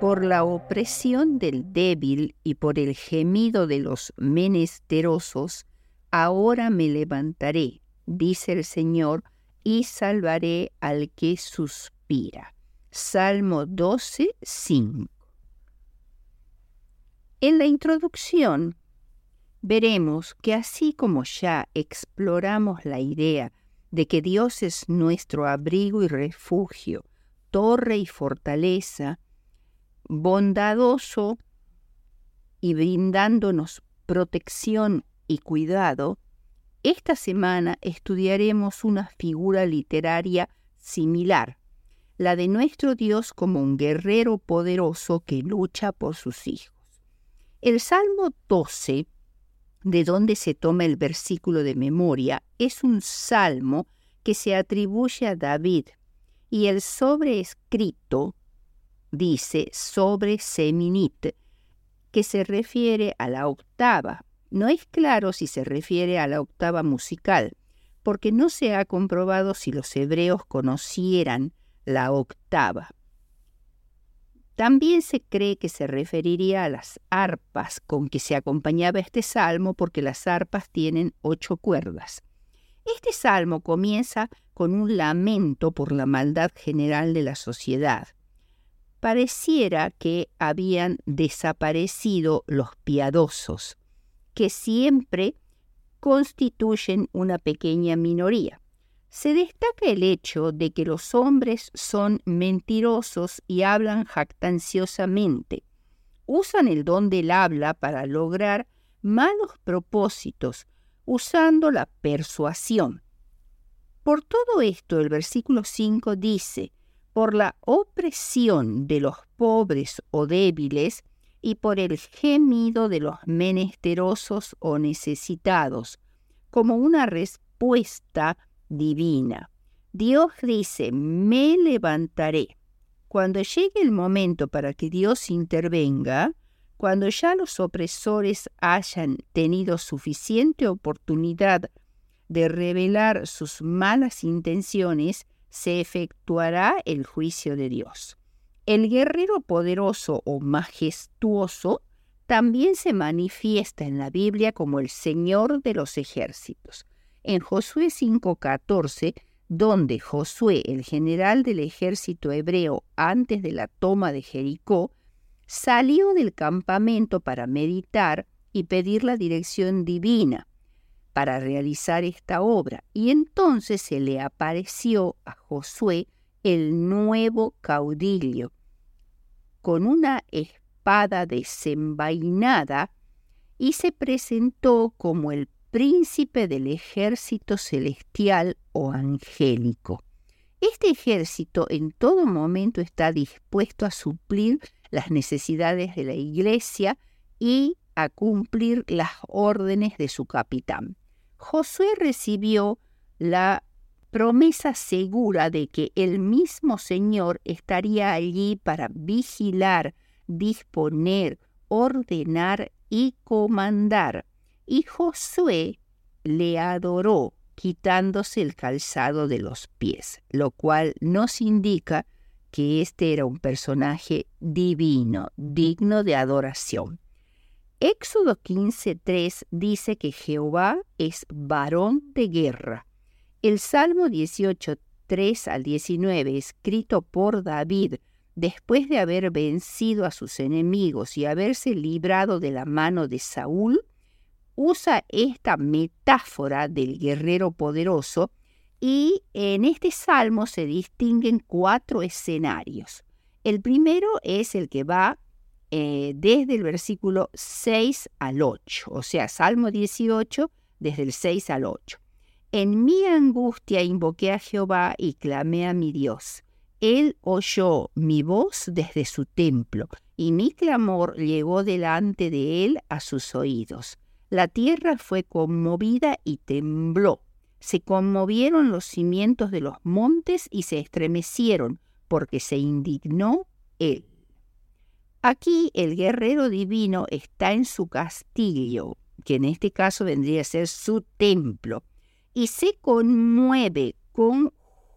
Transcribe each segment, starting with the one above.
Por la opresión del débil y por el gemido de los menesterosos, ahora me levantaré, dice el Señor, y salvaré al que suspira. Salmo 12, 5. En la introducción veremos que así como ya exploramos la idea de que Dios es nuestro abrigo y refugio, torre y fortaleza, bondadoso y brindándonos protección y cuidado, esta semana estudiaremos una figura literaria similar, la de nuestro Dios como un guerrero poderoso que lucha por sus hijos. El Salmo 12 de donde se toma el versículo de memoria, es un salmo que se atribuye a David y el sobreescrito dice sobre Seminit, que se refiere a la octava. No es claro si se refiere a la octava musical, porque no se ha comprobado si los hebreos conocieran la octava. También se cree que se referiría a las arpas con que se acompañaba este salmo porque las arpas tienen ocho cuerdas. Este salmo comienza con un lamento por la maldad general de la sociedad. Pareciera que habían desaparecido los piadosos, que siempre constituyen una pequeña minoría se destaca el hecho de que los hombres son mentirosos y hablan jactanciosamente. Usan el don del habla para lograr malos propósitos, usando la persuasión. Por todo esto, el versículo 5 dice, por la opresión de los pobres o débiles y por el gemido de los menesterosos o necesitados, como una respuesta divina. Dios dice, me levantaré. Cuando llegue el momento para que Dios intervenga, cuando ya los opresores hayan tenido suficiente oportunidad de revelar sus malas intenciones, se efectuará el juicio de Dios. El guerrero poderoso o majestuoso también se manifiesta en la Biblia como el Señor de los ejércitos en Josué 5:14, donde Josué, el general del ejército hebreo antes de la toma de Jericó, salió del campamento para meditar y pedir la dirección divina para realizar esta obra. Y entonces se le apareció a Josué el nuevo caudillo, con una espada desenvainada, y se presentó como el príncipe del ejército celestial o angélico. Este ejército en todo momento está dispuesto a suplir las necesidades de la iglesia y a cumplir las órdenes de su capitán. Josué recibió la promesa segura de que el mismo Señor estaría allí para vigilar, disponer, ordenar y comandar y Josué le adoró quitándose el calzado de los pies, lo cual nos indica que este era un personaje divino, digno de adoración. Éxodo 15.3 dice que Jehová es varón de guerra. El Salmo 18.3 al 19, escrito por David, después de haber vencido a sus enemigos y haberse librado de la mano de Saúl, usa esta metáfora del guerrero poderoso y en este salmo se distinguen cuatro escenarios. El primero es el que va eh, desde el versículo 6 al 8, o sea, Salmo 18, desde el 6 al 8. En mi angustia invoqué a Jehová y clamé a mi Dios. Él oyó mi voz desde su templo, y mi clamor llegó delante de él a sus oídos. La tierra fue conmovida y tembló. Se conmovieron los cimientos de los montes y se estremecieron, porque se indignó él. Aquí el guerrero divino está en su castillo, que en este caso vendría a ser su templo, y se conmueve con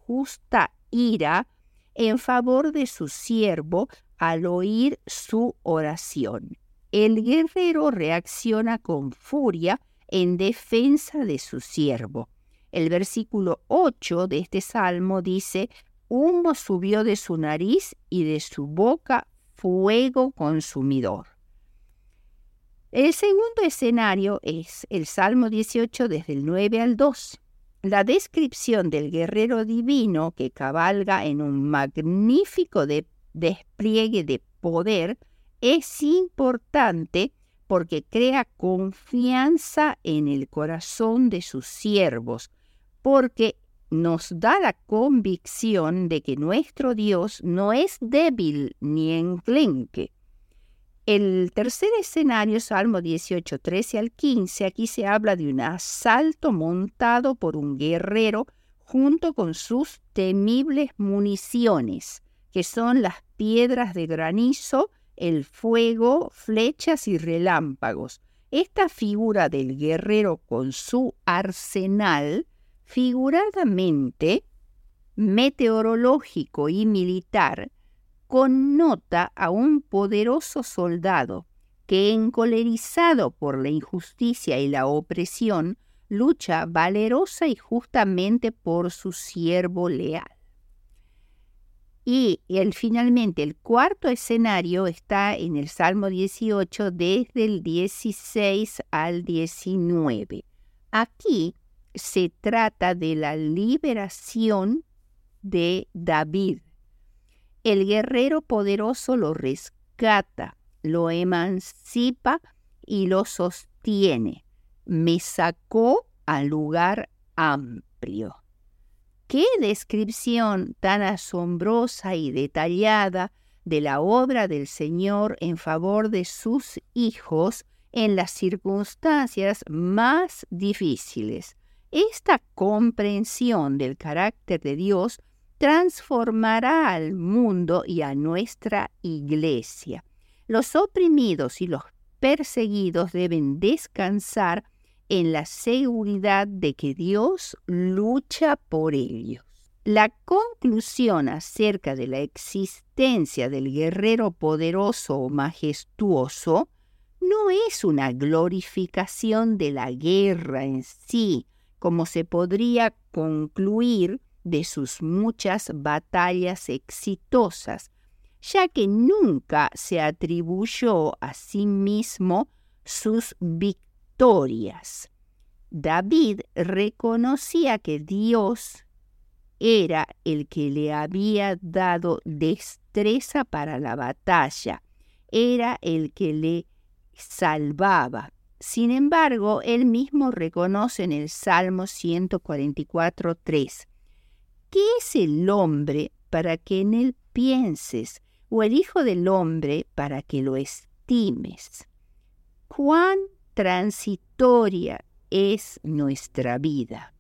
justa ira en favor de su siervo al oír su oración. El guerrero reacciona con furia en defensa de su siervo. El versículo 8 de este salmo dice, humo subió de su nariz y de su boca fuego consumidor. El segundo escenario es el Salmo 18 desde el 9 al 2. La descripción del guerrero divino que cabalga en un magnífico despliegue de poder es importante porque crea confianza en el corazón de sus siervos, porque nos da la convicción de que nuestro Dios no es débil ni enclenque, el tercer escenario, Salmo 18, 13 al 15, aquí se habla de un asalto montado por un guerrero junto con sus temibles municiones, que son las piedras de granizo, el fuego, flechas y relámpagos. Esta figura del guerrero con su arsenal, figuradamente, meteorológico y militar, connota a un poderoso soldado que, encolerizado por la injusticia y la opresión, lucha valerosa y justamente por su siervo leal. Y el, finalmente el cuarto escenario está en el Salmo 18 desde el 16 al 19. Aquí se trata de la liberación de David el guerrero poderoso lo rescata, lo emancipa y lo sostiene. Me sacó al lugar amplio. Qué descripción tan asombrosa y detallada de la obra del Señor en favor de sus hijos en las circunstancias más difíciles. Esta comprensión del carácter de Dios transformará al mundo y a nuestra iglesia. Los oprimidos y los perseguidos deben descansar en la seguridad de que Dios lucha por ellos. La conclusión acerca de la existencia del guerrero poderoso o majestuoso no es una glorificación de la guerra en sí, como se podría concluir de sus muchas batallas exitosas, ya que nunca se atribuyó a sí mismo sus victorias. David reconocía que Dios era el que le había dado destreza para la batalla, era el que le salvaba. Sin embargo, él mismo reconoce en el Salmo 144.3, ¿Qué es el hombre para que en él pienses, o el Hijo del hombre para que lo estimes? ¿Cuán transitoria es nuestra vida?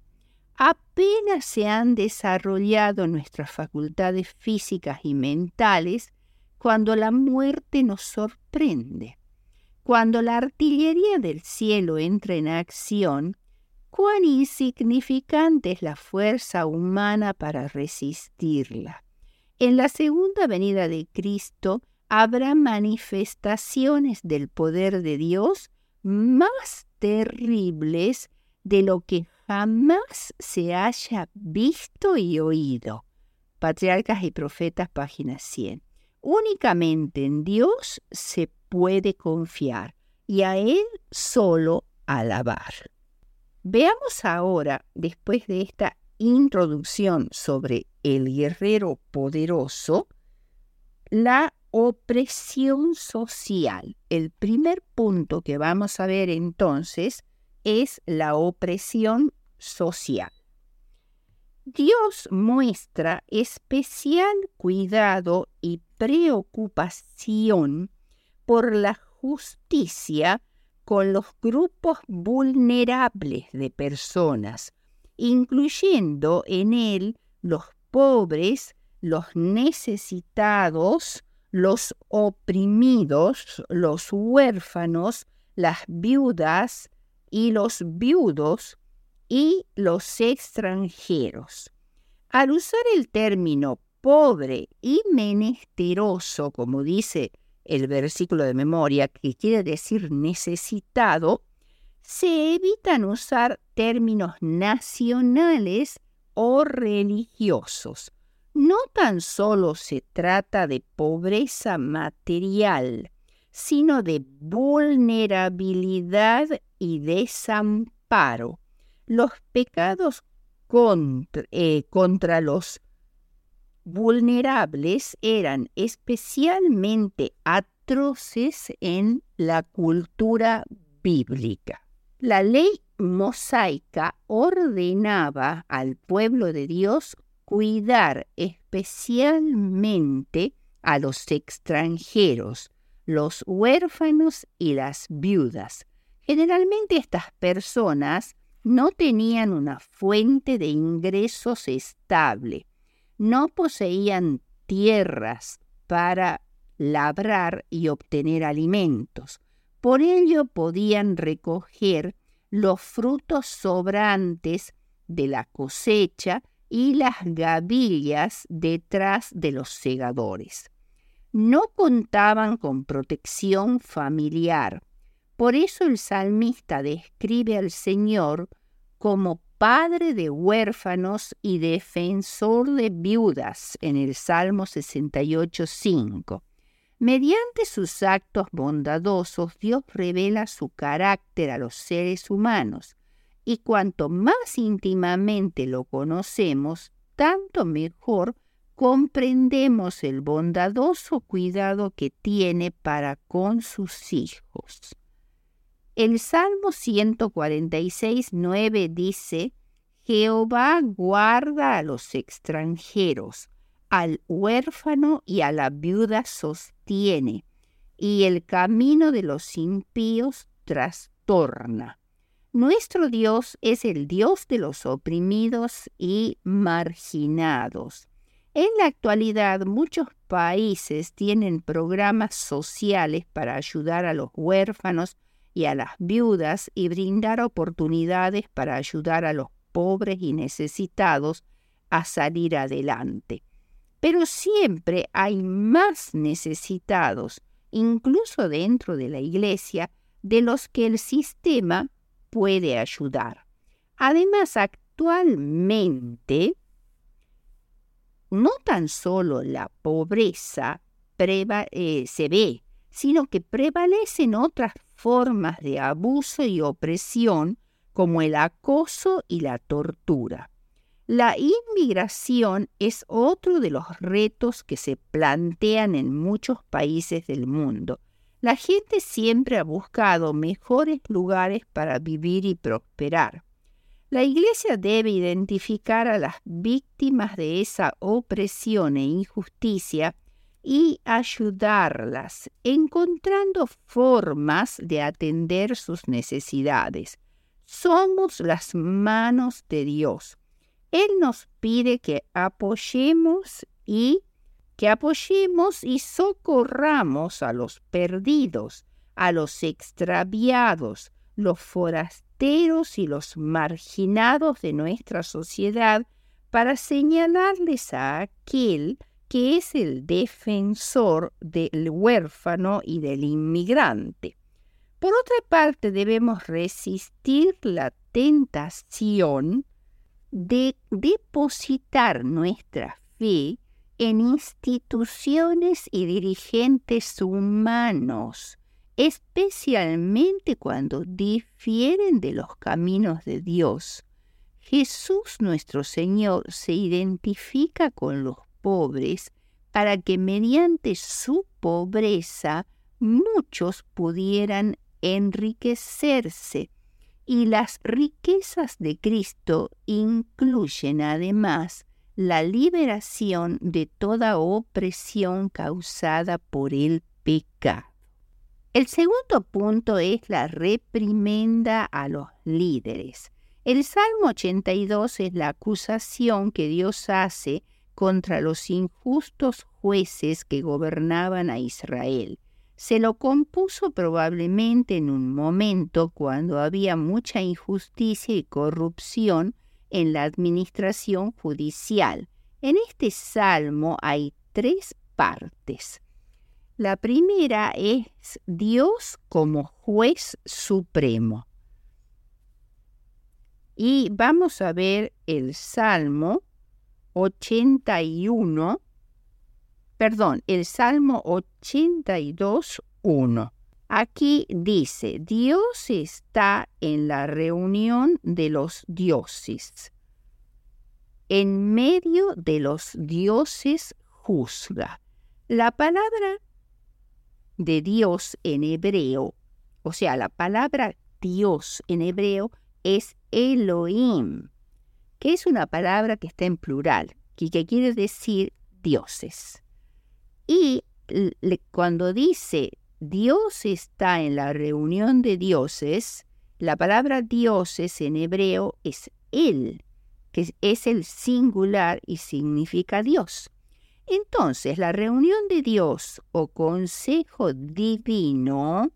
Apenas se han desarrollado nuestras facultades físicas y mentales cuando la muerte nos sorprende. Cuando la artillería del cielo entra en acción, cuán insignificante es la fuerza humana para resistirla. En la segunda venida de Cristo habrá manifestaciones del poder de Dios más terribles de lo que jamás se haya visto y oído. Patriarcas y Profetas, página 100. Únicamente en Dios se puede confiar y a Él solo alabar. Veamos ahora, después de esta introducción sobre el guerrero poderoso, la opresión social. El primer punto que vamos a ver entonces es la opresión social. Dios muestra especial cuidado y preocupación por la justicia con los grupos vulnerables de personas, incluyendo en él los pobres, los necesitados, los oprimidos, los huérfanos, las viudas y los viudos y los extranjeros. Al usar el término pobre y menesteroso, como dice el versículo de memoria, que quiere decir necesitado, se evitan usar términos nacionales o religiosos. No tan solo se trata de pobreza material, sino de vulnerabilidad y desamparo. Los pecados contra, eh, contra los vulnerables eran especialmente atroces en la cultura bíblica. La ley mosaica ordenaba al pueblo de Dios cuidar especialmente a los extranjeros, los huérfanos y las viudas. Generalmente estas personas no tenían una fuente de ingresos estable no poseían tierras para labrar y obtener alimentos. Por ello podían recoger los frutos sobrantes de la cosecha y las gavillas detrás de los segadores. No contaban con protección familiar. Por eso el salmista describe al Señor como padre de huérfanos y defensor de viudas en el Salmo 68.5. Mediante sus actos bondadosos, Dios revela su carácter a los seres humanos, y cuanto más íntimamente lo conocemos, tanto mejor comprendemos el bondadoso cuidado que tiene para con sus hijos. El Salmo 146, 9 dice, Jehová guarda a los extranjeros, al huérfano y a la viuda sostiene, y el camino de los impíos trastorna. Nuestro Dios es el Dios de los oprimidos y marginados. En la actualidad muchos países tienen programas sociales para ayudar a los huérfanos y a las viudas y brindar oportunidades para ayudar a los pobres y necesitados a salir adelante. Pero siempre hay más necesitados, incluso dentro de la Iglesia, de los que el sistema puede ayudar. Además, actualmente, no tan solo la pobreza eh, se ve, sino que prevalecen otras formas de abuso y opresión como el acoso y la tortura. La inmigración es otro de los retos que se plantean en muchos países del mundo. La gente siempre ha buscado mejores lugares para vivir y prosperar. La Iglesia debe identificar a las víctimas de esa opresión e injusticia y ayudarlas, encontrando formas de atender sus necesidades. Somos las manos de Dios. Él nos pide que apoyemos y que apoyemos y socorramos a los perdidos, a los extraviados, los forasteros y los marginados de nuestra sociedad para señalarles a aquel que es el defensor del huérfano y del inmigrante. Por otra parte, debemos resistir la tentación de depositar nuestra fe en instituciones y dirigentes humanos, especialmente cuando difieren de los caminos de Dios. Jesús nuestro Señor se identifica con los pobres para que mediante su pobreza muchos pudieran enriquecerse. y las riquezas de Cristo incluyen además la liberación de toda opresión causada por el pecado. El segundo punto es la reprimenda a los líderes. El Salmo 82 es la acusación que Dios hace contra los injustos jueces que gobernaban a Israel. Se lo compuso probablemente en un momento cuando había mucha injusticia y corrupción en la administración judicial. En este salmo hay tres partes. La primera es Dios como juez supremo. Y vamos a ver el Salmo 81, perdón, el Salmo 82, 1. Aquí dice, Dios está en la reunión de los dioses. En medio de los dioses juzga. La palabra de Dios en hebreo, o sea, la palabra Dios en hebreo es Elohim, que es una palabra que está en plural y que quiere decir dioses. Y cuando dice Dios está en la reunión de dioses, la palabra dioses en hebreo es Él, que es el singular y significa Dios. Entonces, la reunión de Dios o consejo divino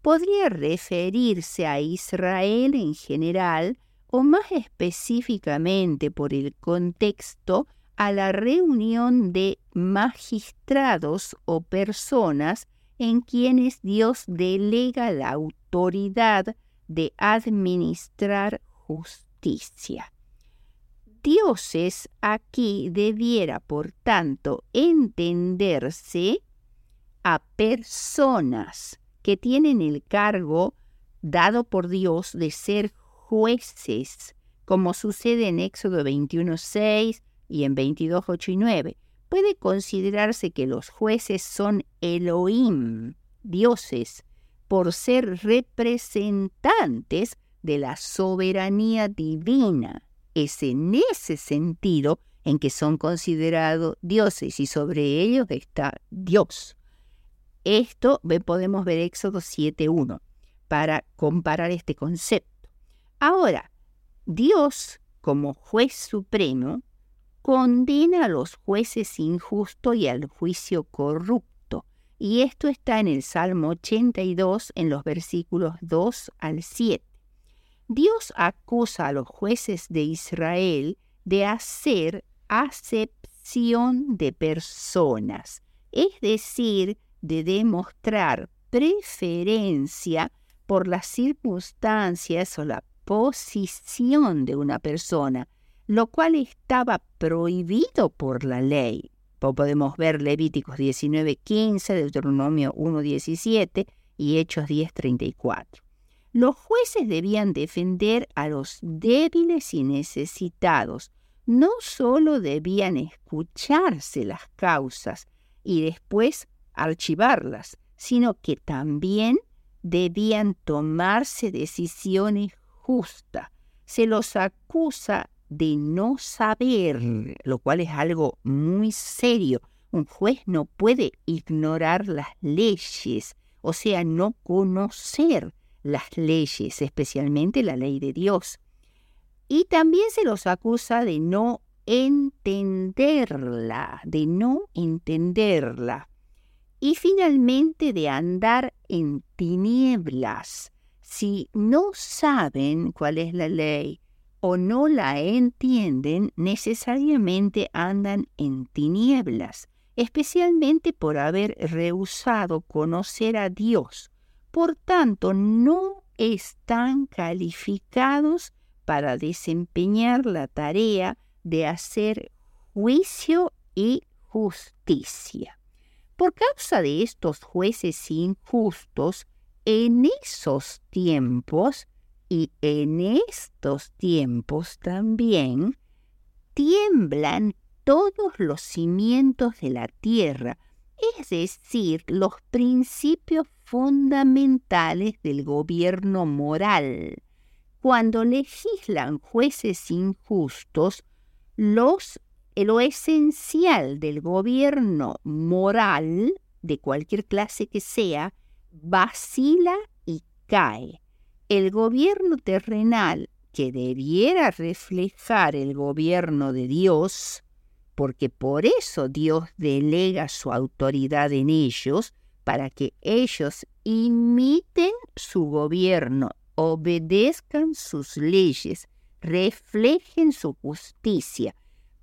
podría referirse a Israel en general o más específicamente por el contexto a la reunión de magistrados o personas en quienes Dios delega la autoridad de administrar justicia. Dioses aquí debiera, por tanto, entenderse a personas que tienen el cargo dado por Dios de ser jueces, como sucede en Éxodo 21.6 y en 22.8 y 9 puede considerarse que los jueces son Elohim, dioses, por ser representantes de la soberanía divina. Es en ese sentido en que son considerados dioses y sobre ellos está Dios. Esto podemos ver Éxodo 7.1 para comparar este concepto. Ahora, Dios como juez supremo condena a los jueces injustos y al juicio corrupto. Y esto está en el Salmo 82 en los versículos 2 al 7. Dios acusa a los jueces de Israel de hacer acepción de personas, es decir, de demostrar preferencia por las circunstancias o la posición de una persona, lo cual estaba prohibido por la ley. Podemos ver Levíticos 19:15, Deuteronomio 1:17 y Hechos 10:34. Los jueces debían defender a los débiles y necesitados. No solo debían escucharse las causas y después archivarlas, sino que también debían tomarse decisiones justas. Se los acusa de no saber, lo cual es algo muy serio. Un juez no puede ignorar las leyes, o sea, no conocer las leyes, especialmente la ley de Dios. Y también se los acusa de no entenderla, de no entenderla. Y finalmente de andar en tinieblas. Si no saben cuál es la ley, o no la entienden, necesariamente andan en tinieblas, especialmente por haber rehusado conocer a Dios. Por tanto, no están calificados para desempeñar la tarea de hacer juicio y justicia. Por causa de estos jueces injustos, en esos tiempos y en estos tiempos también tiemblan todos los cimientos de la tierra, es decir, los principios fundamentales del gobierno moral. cuando legislan jueces injustos, los, lo esencial del gobierno moral, de cualquier clase que sea, vacila y cae. El gobierno terrenal, que debiera reflejar el gobierno de Dios, porque por eso Dios delega su autoridad en ellos, para que ellos imiten su gobierno obedezcan sus leyes, reflejen su justicia.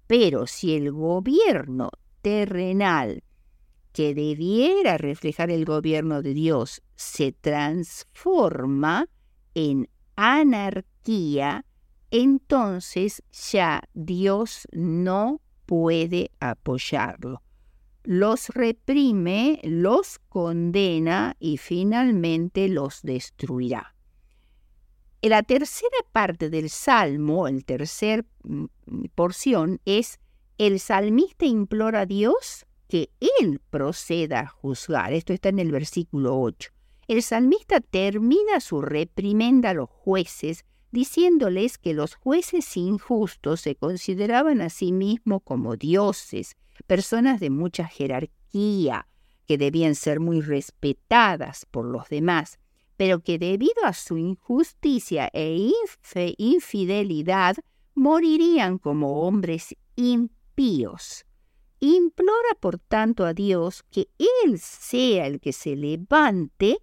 Pero si el gobierno terrenal, que debiera reflejar el gobierno de Dios, se transforma en anarquía, entonces ya Dios no puede apoyarlo. Los reprime, los condena y finalmente los destruirá. En la tercera parte del Salmo, el tercer mm, porción, es el salmista implora a Dios que Él proceda a juzgar. Esto está en el versículo 8. El salmista termina su reprimenda a los jueces diciéndoles que los jueces injustos se consideraban a sí mismos como dioses, personas de mucha jerarquía, que debían ser muy respetadas por los demás pero que debido a su injusticia e infidelidad morirían como hombres impíos. Implora por tanto a Dios que Él sea el que se levante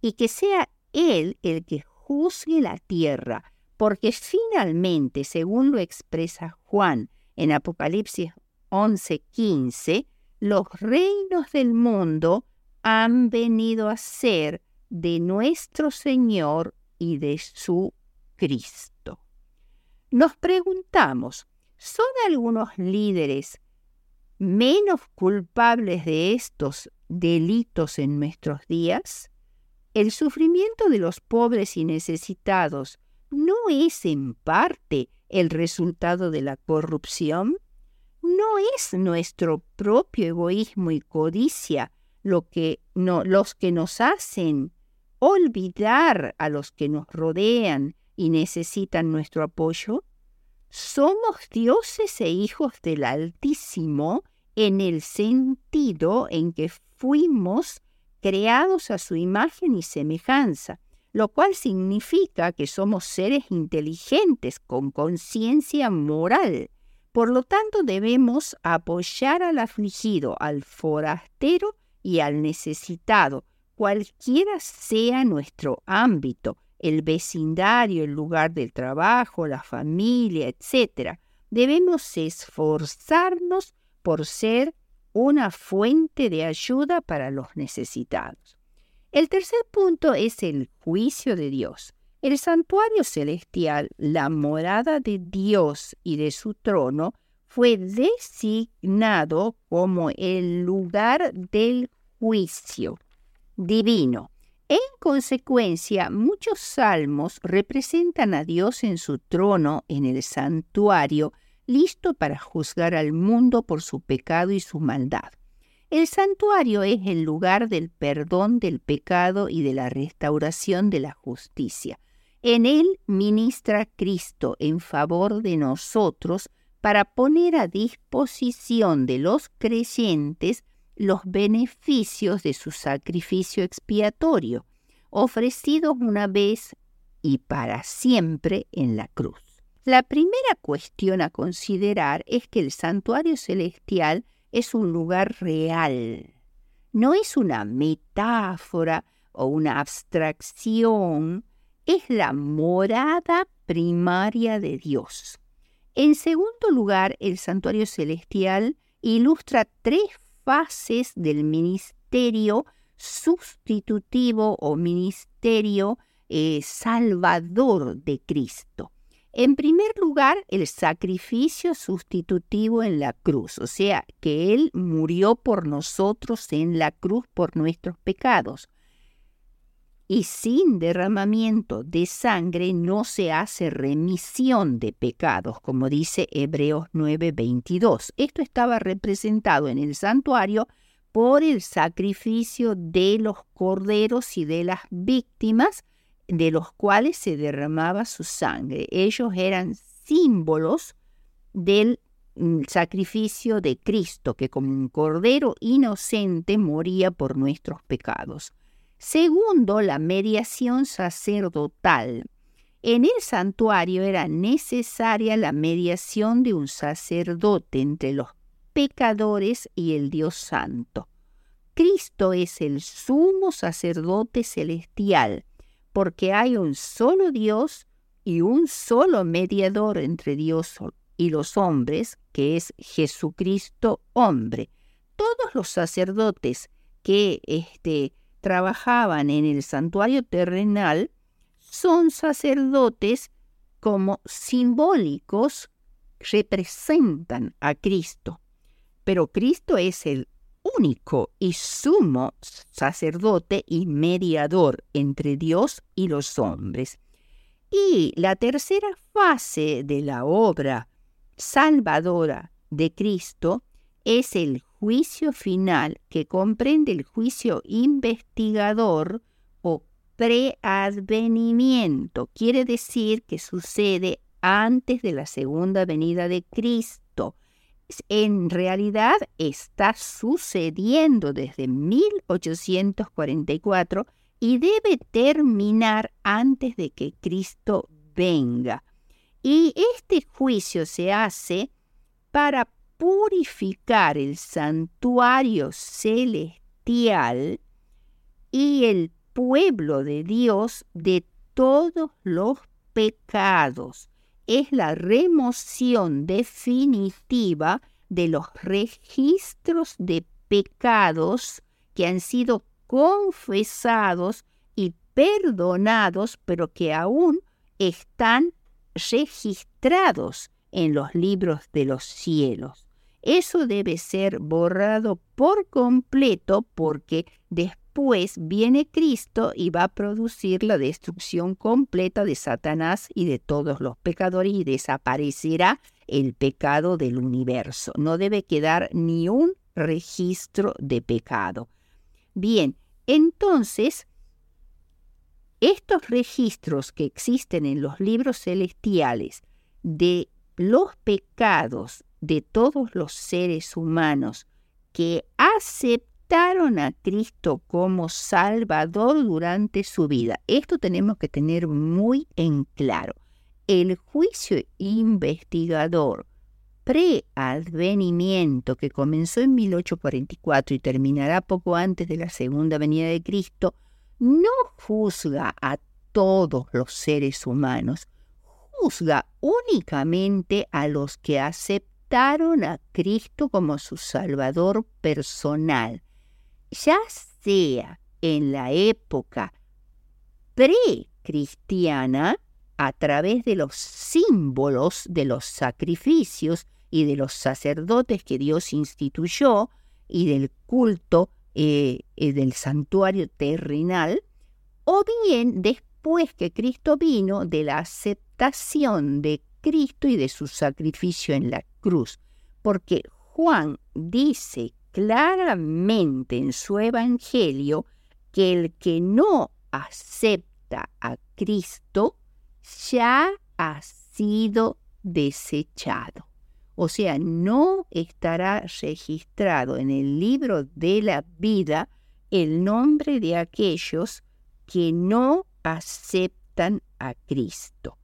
y que sea Él el que juzgue la tierra, porque finalmente, según lo expresa Juan en Apocalipsis 11:15, los reinos del mundo han venido a ser de nuestro Señor y de su Cristo. Nos preguntamos, ¿son algunos líderes menos culpables de estos delitos en nuestros días? ¿El sufrimiento de los pobres y necesitados no es en parte el resultado de la corrupción? ¿No es nuestro propio egoísmo y codicia lo que los que nos hacen olvidar a los que nos rodean y necesitan nuestro apoyo? Somos dioses e hijos del Altísimo en el sentido en que fuimos creados a su imagen y semejanza, lo cual significa que somos seres inteligentes con conciencia moral. Por lo tanto, debemos apoyar al afligido, al forastero y al necesitado, cualquiera sea nuestro ámbito, el vecindario, el lugar del trabajo, la familia, etc., debemos esforzarnos por ser una fuente de ayuda para los necesitados. El tercer punto es el juicio de Dios. El santuario celestial, la morada de Dios y de su trono, fue designado como el lugar del juicio divino. En consecuencia, muchos salmos representan a Dios en su trono en el santuario, listo para juzgar al mundo por su pecado y su maldad. El santuario es el lugar del perdón del pecado y de la restauración de la justicia. En él ministra Cristo en favor de nosotros para poner a disposición de los creyentes los beneficios de su sacrificio expiatorio, ofrecidos una vez y para siempre en la cruz. La primera cuestión a considerar es que el santuario celestial es un lugar real, no es una metáfora o una abstracción, es la morada primaria de Dios. En segundo lugar, el santuario celestial ilustra tres fases del ministerio sustitutivo o ministerio eh, salvador de Cristo. En primer lugar, el sacrificio sustitutivo en la cruz, o sea, que Él murió por nosotros en la cruz por nuestros pecados. Y sin derramamiento de sangre no se hace remisión de pecados, como dice Hebreos 9:22. Esto estaba representado en el santuario por el sacrificio de los corderos y de las víctimas de los cuales se derramaba su sangre. Ellos eran símbolos del mm, sacrificio de Cristo, que como un cordero inocente moría por nuestros pecados. Segundo, la mediación sacerdotal. En el santuario era necesaria la mediación de un sacerdote entre los pecadores y el Dios Santo. Cristo es el sumo sacerdote celestial, porque hay un solo Dios y un solo mediador entre Dios y los hombres, que es Jesucristo hombre. Todos los sacerdotes que este, trabajaban en el santuario terrenal son sacerdotes como simbólicos, representan a Cristo. Pero Cristo es el único y sumo sacerdote y mediador entre Dios y los hombres. Y la tercera fase de la obra salvadora de Cristo es el juicio final que comprende el juicio investigador o preadvenimiento. Quiere decir que sucede antes de la segunda venida de Cristo en realidad está sucediendo desde 1844 y debe terminar antes de que Cristo venga. Y este juicio se hace para purificar el santuario celestial y el pueblo de Dios de todos los pecados es la remoción definitiva de los registros de pecados que han sido confesados y perdonados, pero que aún están registrados en los libros de los cielos. Eso debe ser borrado por completo porque después Después viene Cristo y va a producir la destrucción completa de Satanás y de todos los pecadores y desaparecerá el pecado del universo. No debe quedar ni un registro de pecado. Bien, entonces, estos registros que existen en los libros celestiales de los pecados de todos los seres humanos que aceptan a Cristo como Salvador durante su vida. Esto tenemos que tener muy en claro. El juicio investigador preadvenimiento que comenzó en 1844 y terminará poco antes de la segunda venida de Cristo, no juzga a todos los seres humanos, juzga únicamente a los que aceptaron a Cristo como su Salvador personal ya sea en la época pre-cristiana, a través de los símbolos de los sacrificios y de los sacerdotes que Dios instituyó y del culto eh, eh, del santuario terrenal, o bien después que Cristo vino de la aceptación de Cristo y de su sacrificio en la cruz, porque Juan dice claramente en su Evangelio que el que no acepta a Cristo ya ha sido desechado. O sea, no estará registrado en el libro de la vida el nombre de aquellos que no aceptan a Cristo.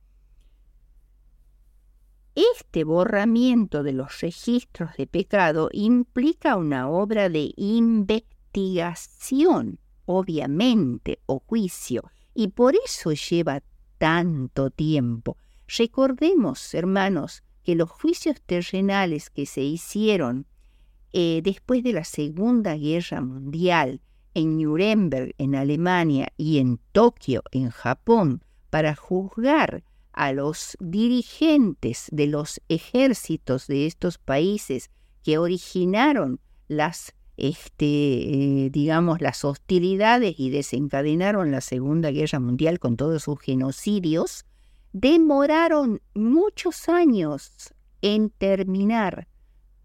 Este borramiento de los registros de pecado implica una obra de investigación, obviamente, o juicio, y por eso lleva tanto tiempo. Recordemos, hermanos, que los juicios terrenales que se hicieron eh, después de la Segunda Guerra Mundial en Nuremberg, en Alemania, y en Tokio, en Japón, para juzgar a los dirigentes de los ejércitos de estos países que originaron las este, eh, digamos, las hostilidades y desencadenaron la Segunda Guerra Mundial con todos sus genocidios, demoraron muchos años en terminar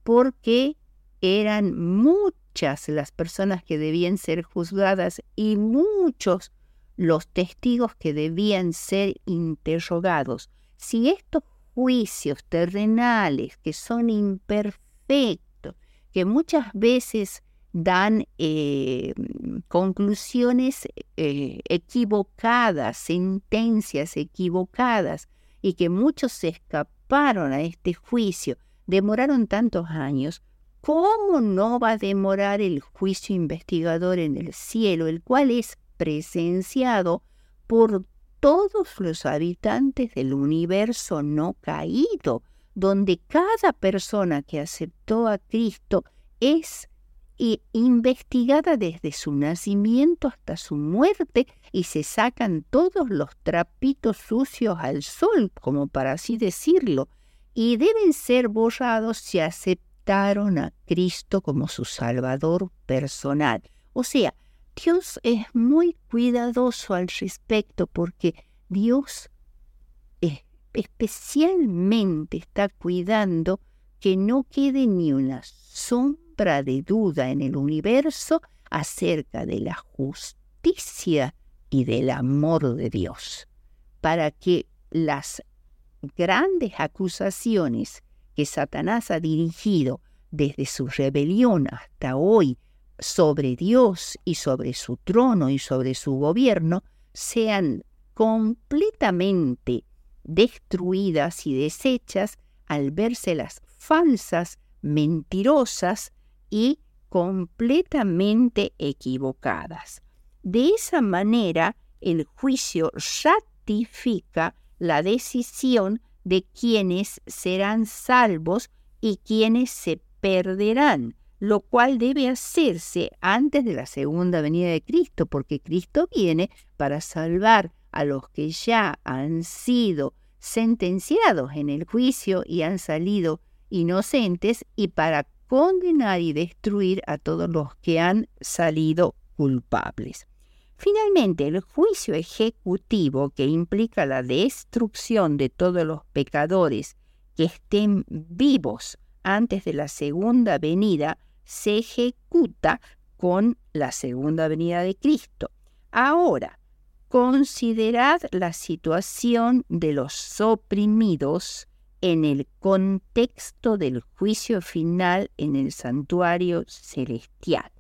porque eran muchas las personas que debían ser juzgadas y muchos los testigos que debían ser interrogados. Si estos juicios terrenales, que son imperfectos, que muchas veces dan eh, conclusiones eh, equivocadas, sentencias equivocadas, y que muchos se escaparon a este juicio, demoraron tantos años, ¿cómo no va a demorar el juicio investigador en el cielo, el cual es presenciado por todos los habitantes del universo no caído, donde cada persona que aceptó a Cristo es investigada desde su nacimiento hasta su muerte y se sacan todos los trapitos sucios al sol, como para así decirlo, y deben ser borrados si aceptaron a Cristo como su Salvador personal. O sea, Dios es muy cuidadoso al respecto porque Dios especialmente está cuidando que no quede ni una sombra de duda en el universo acerca de la justicia y del amor de Dios, para que las grandes acusaciones que Satanás ha dirigido desde su rebelión hasta hoy sobre Dios y sobre su trono y sobre su gobierno sean completamente destruidas y deshechas al vérselas falsas, mentirosas y completamente equivocadas. De esa manera, el juicio ratifica la decisión de quienes serán salvos y quienes se perderán, lo cual debe hacerse antes de la segunda venida de Cristo, porque Cristo viene para salvar a los que ya han sido sentenciados en el juicio y han salido inocentes y para condenar y destruir a todos los que han salido culpables. Finalmente, el juicio ejecutivo que implica la destrucción de todos los pecadores que estén vivos antes de la segunda venida se ejecuta con la segunda venida de Cristo. Ahora, considerad la situación de los oprimidos en el contexto del juicio final en el santuario celestial.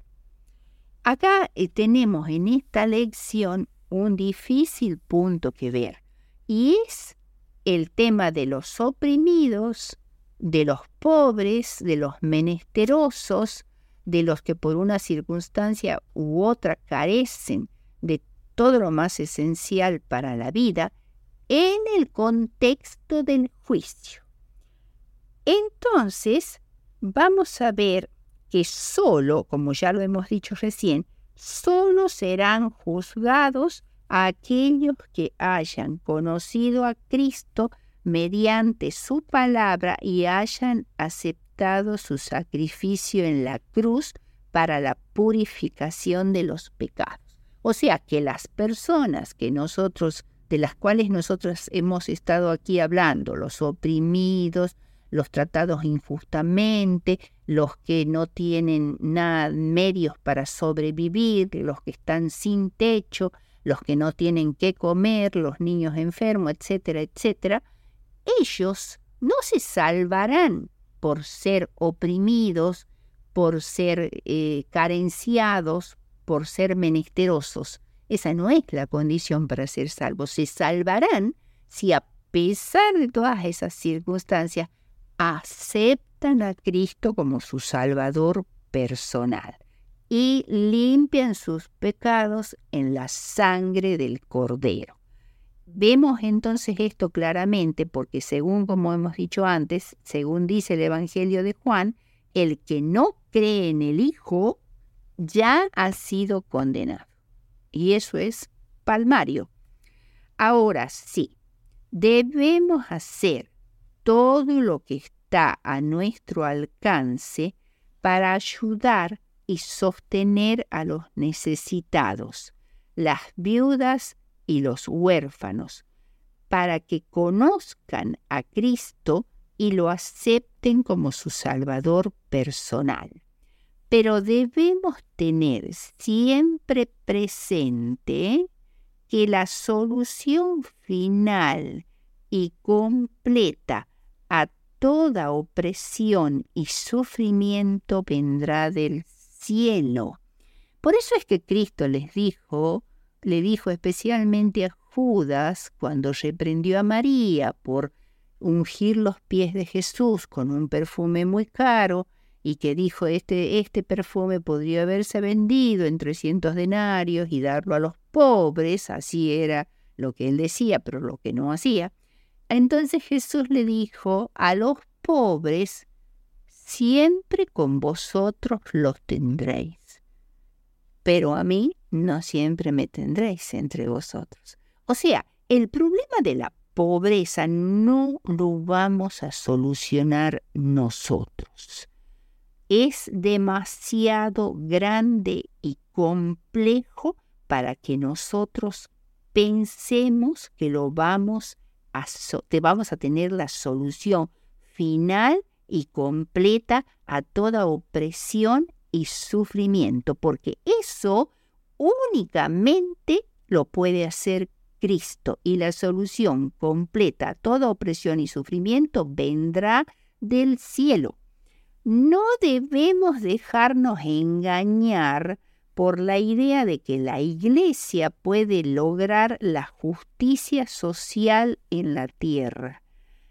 Acá eh, tenemos en esta lección un difícil punto que ver y es el tema de los oprimidos de los pobres, de los menesterosos, de los que por una circunstancia u otra carecen de todo lo más esencial para la vida, en el contexto del juicio. Entonces, vamos a ver que solo, como ya lo hemos dicho recién, solo serán juzgados aquellos que hayan conocido a Cristo mediante su palabra y hayan aceptado su sacrificio en la cruz para la purificación de los pecados. O sea que las personas que nosotros, de las cuales nosotros hemos estado aquí hablando, los oprimidos, los tratados injustamente, los que no tienen nada, medios para sobrevivir, los que están sin techo, los que no tienen qué comer, los niños enfermos, etcétera, etcétera, ellos no se salvarán por ser oprimidos, por ser eh, carenciados, por ser menesterosos. Esa no es la condición para ser salvos. Se salvarán si a pesar de todas esas circunstancias aceptan a Cristo como su Salvador personal y limpian sus pecados en la sangre del Cordero. Vemos entonces esto claramente porque según como hemos dicho antes, según dice el Evangelio de Juan, el que no cree en el Hijo ya ha sido condenado. Y eso es palmario. Ahora sí, debemos hacer todo lo que está a nuestro alcance para ayudar y sostener a los necesitados, las viudas y los huérfanos, para que conozcan a Cristo y lo acepten como su Salvador personal. Pero debemos tener siempre presente que la solución final y completa a toda opresión y sufrimiento vendrá del cielo. Por eso es que Cristo les dijo, le dijo especialmente a Judas cuando reprendió a María por ungir los pies de Jesús con un perfume muy caro y que dijo este, este perfume podría haberse vendido en 300 denarios y darlo a los pobres, así era lo que él decía, pero lo que no hacía. Entonces Jesús le dijo, a los pobres siempre con vosotros los tendréis, pero a mí no siempre me tendréis entre vosotros. O sea, el problema de la pobreza no lo vamos a solucionar nosotros. Es demasiado grande y complejo para que nosotros pensemos que lo vamos a, vamos a tener la solución final y completa a toda opresión y sufrimiento, porque eso únicamente lo puede hacer Cristo y la solución completa a toda opresión y sufrimiento vendrá del cielo. No debemos dejarnos engañar por la idea de que la Iglesia puede lograr la justicia social en la tierra,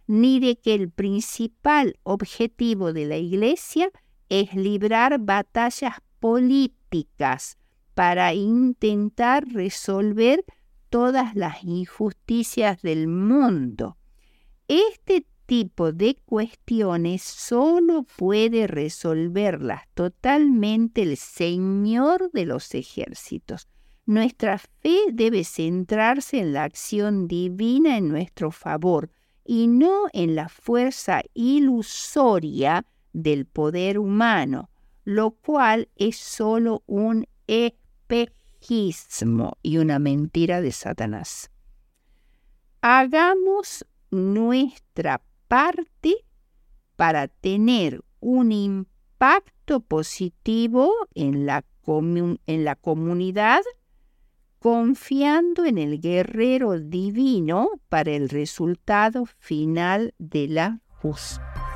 ni de que el principal objetivo de la Iglesia es librar batallas políticas para intentar resolver todas las injusticias del mundo. Este tipo de cuestiones solo puede resolverlas totalmente el Señor de los ejércitos. Nuestra fe debe centrarse en la acción divina en nuestro favor y no en la fuerza ilusoria del poder humano, lo cual es solo un espejo y una mentira de Satanás. Hagamos nuestra parte para tener un impacto positivo en la, en la comunidad, confiando en el guerrero divino para el resultado final de la justicia.